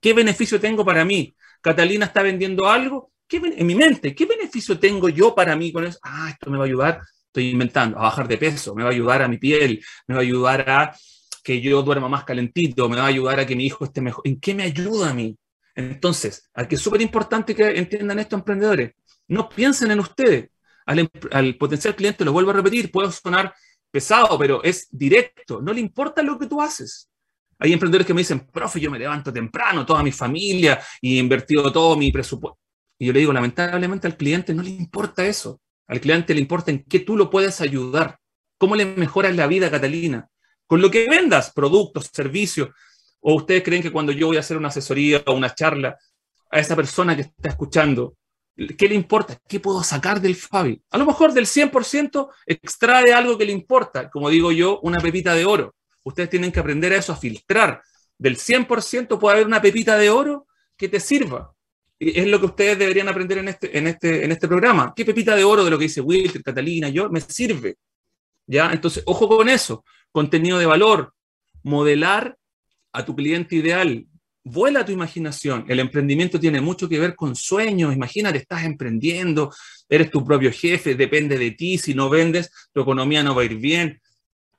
Speaker 3: ¿Qué beneficio tengo para mí? Catalina está vendiendo algo, ¿qué, en mi mente, ¿qué beneficio tengo yo para mí con eso? Ah, esto me va a ayudar, estoy inventando, a bajar de peso, me va a ayudar a mi piel, me va a ayudar a que yo duerma más calentito, me va a ayudar a que mi hijo esté mejor. ¿En qué me ayuda a mí? Entonces, aquí es súper importante que entiendan esto, emprendedores. No piensen en ustedes. Al, al, potencial cliente, lo vuelvo a repetir, puedo sonar pesado, pero es directo. No le importa lo que tú haces. Hay emprendedores que me dicen, profe, yo me levanto temprano, toda mi familia, y he invertido todo mi presupuesto. Y yo le digo, lamentablemente al cliente no le importa eso. Al cliente le importa en qué tú lo puedes ayudar. ¿Cómo le mejoras la vida, Catalina? Con lo que vendas, productos, servicios. ¿O ustedes creen que cuando yo voy a hacer una asesoría o una charla a esa persona que está escuchando, ¿qué le importa? ¿Qué puedo sacar del Fabi? A lo mejor del 100% extrae algo que le importa, como digo yo, una pepita de oro ustedes tienen que aprender a eso, a filtrar. Del 100% puede haber una pepita de oro que te sirva. Y es lo que ustedes deberían aprender en este, en este, en este programa. ¿Qué pepita de oro de lo que dice Wilter, Catalina, yo, me sirve? ¿Ya? Entonces, ojo con eso. Contenido de valor. Modelar a tu cliente ideal. Vuela tu imaginación. El emprendimiento tiene mucho que ver con sueños. Imagínate, estás emprendiendo, eres tu propio jefe, depende de ti. Si no vendes, tu economía no va a ir bien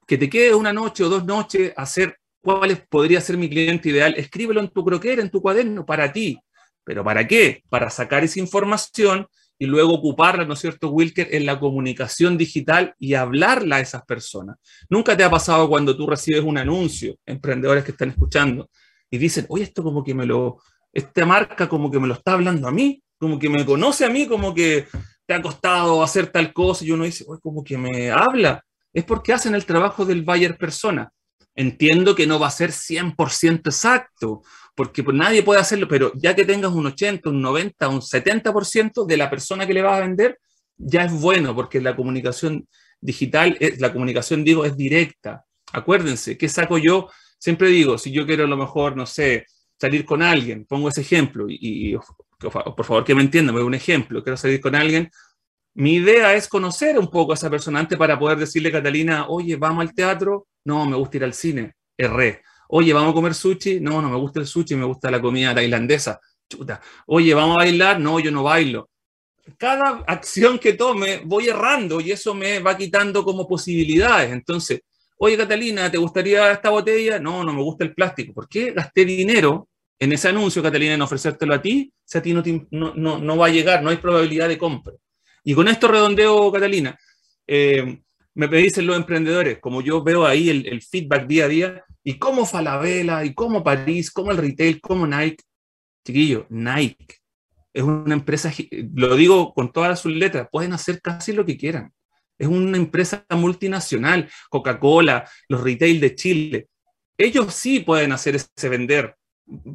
Speaker 3: que te quede una noche o dos noches a hacer cuál podría ser mi cliente ideal, escríbelo en tu croquera, en tu cuaderno, para ti. ¿Pero para qué? Para sacar esa información y luego ocuparla, ¿no es cierto, Wilker, en la comunicación digital y hablarla a esas personas. Nunca te ha pasado cuando tú recibes un anuncio, emprendedores que están escuchando, y dicen, oye, esto como que me lo, esta marca como que me lo está hablando a mí, como que me conoce a mí, como que te ha costado hacer tal cosa, y uno dice, oye, como que me habla. Es porque hacen el trabajo del buyer persona. Entiendo que no va a ser 100% exacto, porque pues, nadie puede hacerlo, pero ya que tengas un 80, un 90, un 70% de la persona que le vas a vender, ya es bueno, porque la comunicación digital, la comunicación, digo, es directa. Acuérdense, ¿qué saco yo? Siempre digo, si yo quiero a lo mejor, no sé, salir con alguien, pongo ese ejemplo, y, por favor que me entiendan, voy un ejemplo, quiero salir con alguien, mi idea es conocer un poco a esa persona antes para poder decirle, Catalina, oye, vamos al teatro, no, me gusta ir al cine, erré. Oye, ¿vamos a comer sushi? No, no me gusta el sushi, me gusta la comida tailandesa. Chuta. Oye, ¿vamos a bailar? No, yo no bailo. Cada acción que tome voy errando y eso me va quitando como posibilidades. Entonces, oye, Catalina, ¿te gustaría esta botella? No, no me gusta el plástico. ¿Por qué gasté dinero en ese anuncio, Catalina, en ofrecértelo a ti si a ti no, no, no, va a llegar, no hay probabilidad de compra? Y con esto redondeo, Catalina. Eh, me dicen los emprendedores, como yo veo ahí el, feedback día a día, y cómo Falabella, y cómo París, cómo el retail, cómo Nike. Chiquillo, Nike es una empresa, lo digo con todas sus letras, pueden hacer casi lo que quieran. Es una empresa multinacional, Coca-Cola, los retail de Chile. Ellos sí pueden hacer ese vender.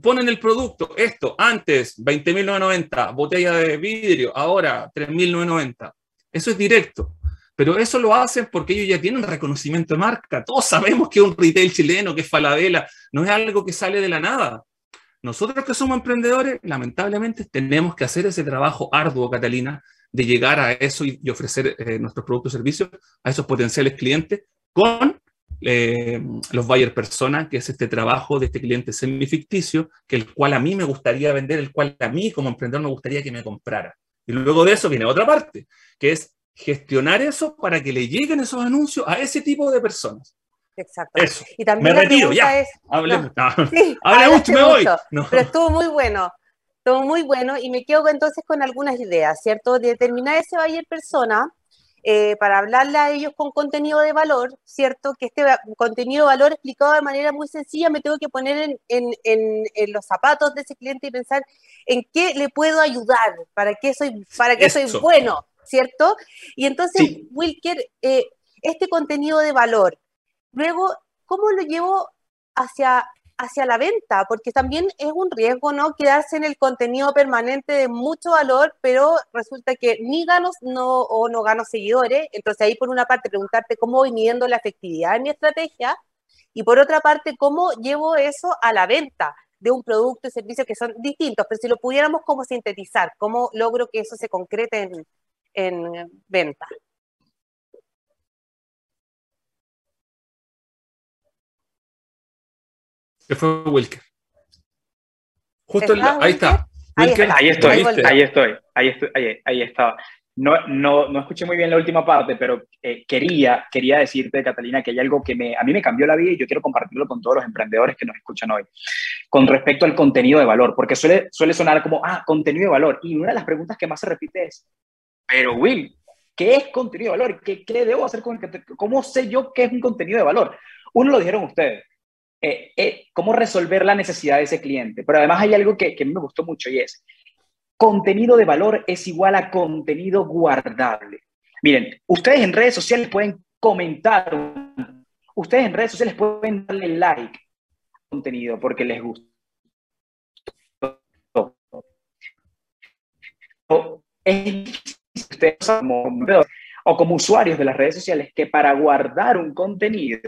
Speaker 3: Ponen el producto, esto, antes 20.990, botella de vidrio, ahora 3.990. Eso es directo. Pero eso lo hacen porque ellos ya tienen reconocimiento de marca. Todos sabemos que es un retail chileno, que es Falabella, no es algo que sale de la nada. Nosotros que somos emprendedores, lamentablemente, tenemos que hacer ese trabajo arduo, Catalina, de llegar a eso y, ofrecer eh, nuestros productos y servicios a esos potenciales clientes con eh, los buyer persona, que es este trabajo de este cliente semi-ficticio, que el cual a mí me gustaría vender, el cual a mí como emprendedor me gustaría que me comprara. Y luego de eso viene otra parte, que es gestionar eso para que le lleguen esos anuncios a ese tipo de personas.
Speaker 1: Exacto. Y también me retiro, ya. Es,
Speaker 3: Hable, mucho, me voy.
Speaker 1: Pero estuvo muy bueno. Estuvo muy bueno y me quedo entonces con algunas ideas, ¿cierto? determinar ese buyer persona eh, para hablarle a ellos con contenido de valor, ¿cierto? Que este contenido de valor explicado de manera muy sencilla me tengo que poner en, en, en, los zapatos de ese cliente y pensar en qué le puedo ayudar, para qué soy, para qué soy bueno, ¿cierto? Y entonces, Wilker, eh, este contenido de valor, luego, ¿cómo lo llevo hacia, hacia la venta? Porque también es un riesgo, ¿no? Quedarse en el contenido permanente de mucho valor, pero resulta que ni gano no, o no gano seguidores. Entonces, ahí por una parte, preguntarte cómo voy midiendo la efectividad de mi estrategia. Y por otra parte, ¿cómo llevo eso a la venta? de un producto y servicio que son distintos, pero si lo pudiéramos como sintetizar, ¿cómo logro que eso se concrete en, en venta.
Speaker 3: ¿Qué fue Wilker? Justo ahí está.
Speaker 4: Ahí, estoy, ahí estoy, ahí estoy, ahí, estaba. No, no, no, escuché muy bien la última parte, pero eh, quería, quería decirte, Catalina, que hay algo que me, a mí me cambió la vida y yo quiero compartirlo con todos los emprendedores que nos escuchan hoy, con respecto al contenido de valor, porque suele, suele sonar como, ah, contenido de valor. Y una de las preguntas que más se repite es, pero Will, ¿qué es contenido de valor? ¿Qué, qué debo hacer con el ¿Cómo sé yo qué es un contenido de valor? Uno lo dijeron ustedes. Eh, eh, cómo resolver la necesidad de ese cliente. Pero además hay algo que, que me gustó mucho y es, contenido de valor es igual a contenido guardable. Miren, ustedes en redes sociales pueden comentar, ustedes en redes sociales pueden darle like contenido porque les gusta. Es ustedes como o como usuarios de las redes sociales que para guardar un contenido,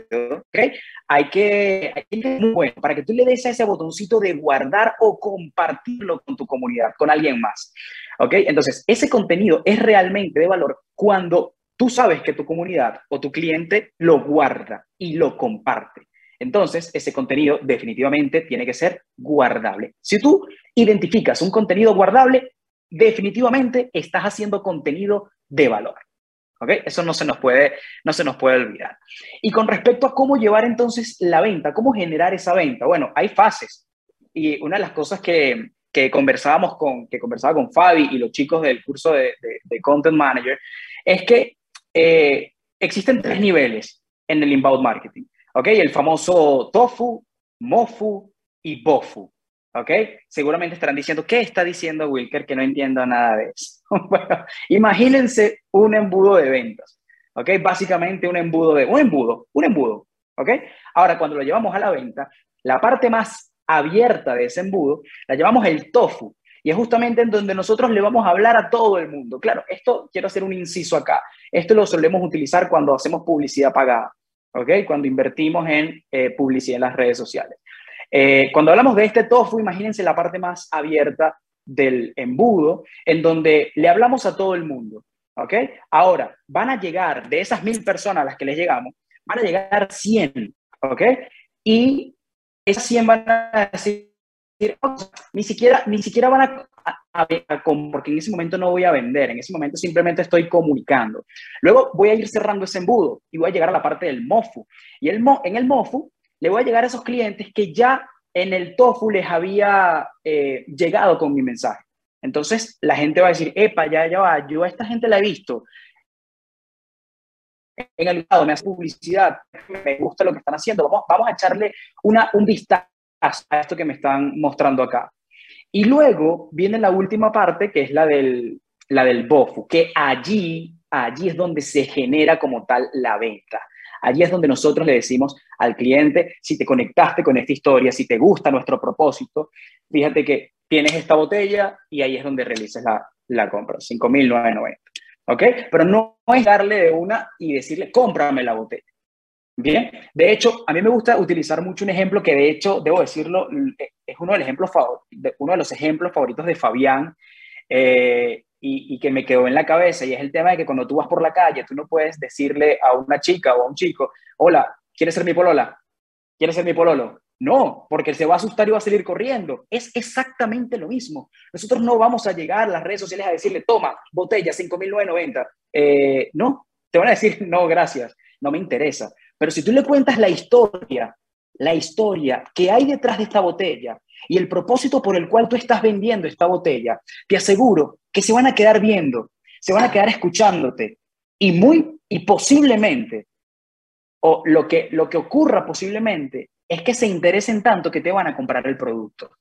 Speaker 4: ¿okay? hay que, hay que bueno, para que tú le des a ese botoncito de guardar o compartirlo con tu comunidad, con alguien más. ¿ok? Entonces, ese contenido es realmente de valor cuando tú sabes que tu comunidad o tu cliente lo guarda y lo comparte. Entonces, ese contenido definitivamente tiene que ser guardable. Si tú identificas un contenido guardable, definitivamente estás haciendo contenido de valor. ¿Ok? Eso no se, nos puede, no se nos puede olvidar. Y con respecto a cómo llevar entonces la venta, cómo generar esa venta, bueno, hay fases. Y una de las cosas que, que conversábamos con, que conversaba con Fabi y los chicos del curso de, de, Content Manager, es que eh, existen tres niveles en el inbound marketing, ¿ok? El famoso TOFU, MOFU y BOFU, ¿ok? Seguramente estarán diciendo, ¿qué está diciendo Wilker que no entiendo nada de eso? bueno, imagínense un embudo de ventas, ¿ok? Básicamente un embudo de, un embudo, un embudo, ¿ok? Ahora, cuando lo llevamos a la venta, la parte más abierta de ese embudo, la llamamos el tofu. Y es justamente en donde nosotros le vamos a hablar a todo el mundo. Claro, esto quiero hacer un inciso acá. Esto lo solemos utilizar cuando hacemos publicidad pagada, ¿ok? Cuando invertimos en eh, publicidad en las redes sociales. Eh, cuando hablamos de este tofu, imagínense la parte más abierta del embudo, en donde le hablamos a todo el mundo, ¿ok? Ahora, van a llegar, de esas mil personas a las que les llegamos, van a llegar 100, ¿ok? Y esas 100 van a decir, ni siquiera, ni siquiera van a, a, porque en ese momento no voy a vender, en ese momento simplemente estoy comunicando. Luego voy a ir cerrando ese embudo y voy a llegar a la parte del MOFU. Y el, en el MOFU le voy a llegar a esos clientes que ya en el TOFU les había eh, llegado con mi mensaje. Entonces la gente va a decir, epa, ya, ya va, yo a esta gente la he visto, en el lado, me hace publicidad, me gusta lo que están haciendo, vamos, vamos a echarle una, un vistazo a esto que me están mostrando acá. Y luego viene la última parte, que es la del, la del BOFU, que allí, allí es donde se genera como tal la venta. Allí es donde nosotros le decimos al cliente, si te conectaste con esta historia, si te gusta nuestro propósito, fíjate que tienes esta botella y ahí es donde realizas la, la compra, 5.990. ¿ok? Pero no es darle de una y decirle, cómprame la botella. Bien, de hecho, a mí me gusta utilizar mucho un ejemplo que de hecho, debo decirlo, es uno de los ejemplos, uno de los ejemplos favoritos de Fabián eh, y, que me quedó en la cabeza y es el tema de que cuando tú vas por la calle, tú no puedes decirle a una chica o a un chico, hola, ¿quieres ser mi polola? ¿Quieres ser mi pololo? No, porque se va a asustar y va a salir corriendo. Es exactamente lo mismo. Nosotros no vamos a llegar a las redes sociales a decirle, toma, botella, 5.990. Eh, no, te van a decir, no, gracias, no me interesa. Pero si tú le cuentas la historia, la historia que hay detrás de esta botella y el propósito por el cual tú estás vendiendo esta botella, te aseguro que se van a quedar viendo, se van a quedar escuchándote y muy y posiblemente o lo que, lo que ocurra posiblemente es que se interesen tanto que te van a comprar el producto.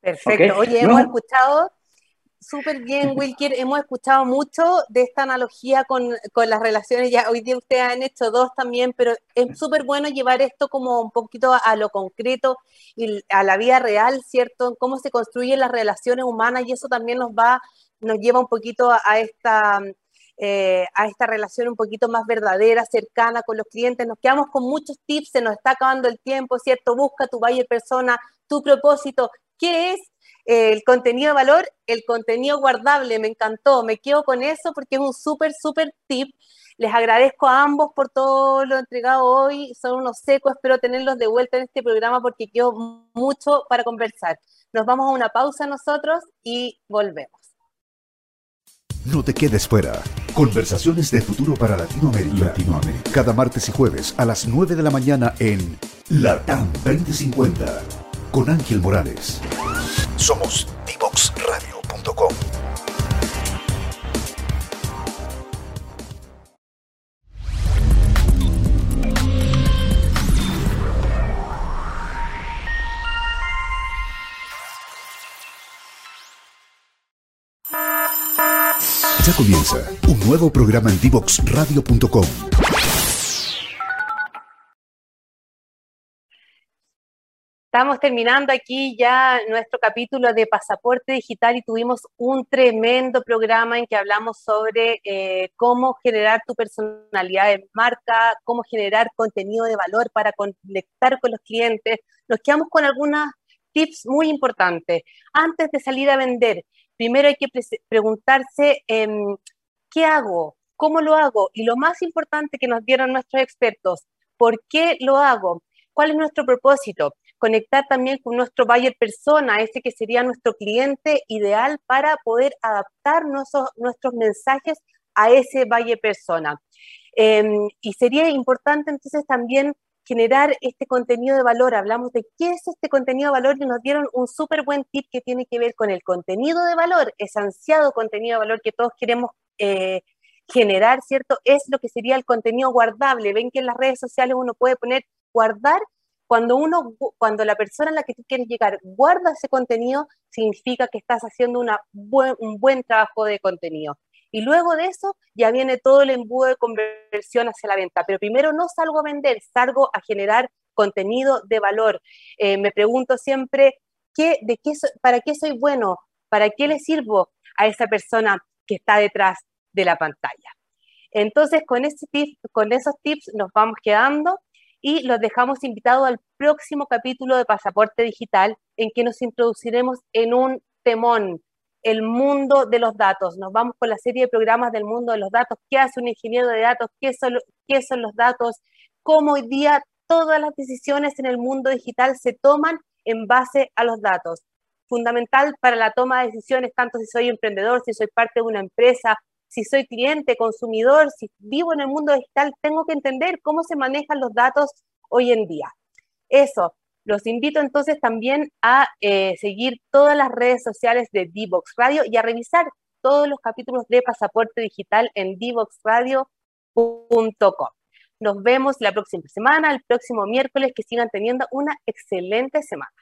Speaker 1: Perfecto. Oye, hemos escuchado súper bien, Wilker, hemos escuchado mucho de esta analogía con, con, las relaciones, ya hoy día ustedes han hecho dos también, pero es súper bueno llevar esto como un poquito a, lo concreto y a la vida real, ¿cierto? Cómo se construyen las relaciones humanas y eso también nos va, nos lleva un poquito a esta eh, a esta relación un poquito más verdadera, cercana con los clientes. Nos quedamos con muchos tips, se nos está acabando el tiempo, ¿cierto? Busca tu buyer persona, tu propósito. ¿Qué es eh, el contenido de valor? El contenido guardable, me encantó, me quedo con eso porque es un súper, súper tip. Les agradezco a ambos por todo lo entregado hoy. Son unos secos, espero tenerlos de vuelta en este programa porque quedó mucho para conversar. Nos vamos a una pausa nosotros y volvemos.
Speaker 2: No te quedes fuera. Conversaciones de futuro para Latinoamérica. Latinoamérica. Cada martes y jueves a las 9 de la mañana en LATAM 2050 con Ángel Morales. Somos divoxradio.com. Comienza un nuevo programa en divoxradio.com.
Speaker 1: Estamos terminando aquí ya nuestro capítulo de pasaporte digital y tuvimos un tremendo programa en que hablamos sobre eh, cómo generar tu personalidad de marca, cómo generar contenido de valor para conectar con los clientes. Nos quedamos con algunos tips muy importantes. Antes de salir a vender, primero hay que preguntarse, em, ¿qué hago? ¿Cómo lo hago? Y lo más importante que nos dieron nuestros expertos, ¿por qué lo hago? ¿Cuál es nuestro propósito? Conectar también con nuestro buyer persona, ese que sería nuestro cliente ideal para poder adaptar nuestros, nuestros mensajes a ese buyer persona. Em, y sería importante entonces también generar este contenido de valor. Hablamos de qué es este contenido de valor y nos dieron un súper buen tip que tiene que ver con el contenido de valor, ese ansiado contenido de valor que todos queremos eh, generar, ¿cierto? Es lo que sería el contenido guardable. Ven que en las redes sociales uno puede poner guardar. Cuando uno, cuando la persona a la que tú quieres llegar guarda ese contenido, significa que estás haciendo una un buen trabajo de contenido. Y luego de eso ya viene todo el embudo de conversión hacia la venta. Pero primero no salgo a vender, salgo a generar contenido de valor. Eh, me pregunto siempre, ¿qué, de qué, ¿para qué soy bueno? ¿Para qué le sirvo a esa persona que está detrás de la pantalla? Entonces, con, ese con esos tips nos vamos quedando y los dejamos invitados al próximo capítulo de Pasaporte Digital en que nos introduciremos en un temón, el mundo de los datos. Nos vamos con la serie de programas del mundo de los datos. ¿Qué hace un ingeniero de datos? ¿Qué son, qué son los datos? ¿Cómo hoy día todas las decisiones en el mundo digital se toman en base a los datos? Fundamental para la toma de decisiones, tanto si soy emprendedor, si soy parte de una empresa, si soy cliente, consumidor, si vivo en el mundo digital, tengo que entender cómo se manejan los datos hoy en día. Eso, los invito entonces también a eh, seguir todas las redes sociales de Divox Radio y a revisar todos los capítulos de Pasaporte Digital en divoxradio.com. Nos vemos la próxima semana, el próximo miércoles, que sigan teniendo una excelente semana.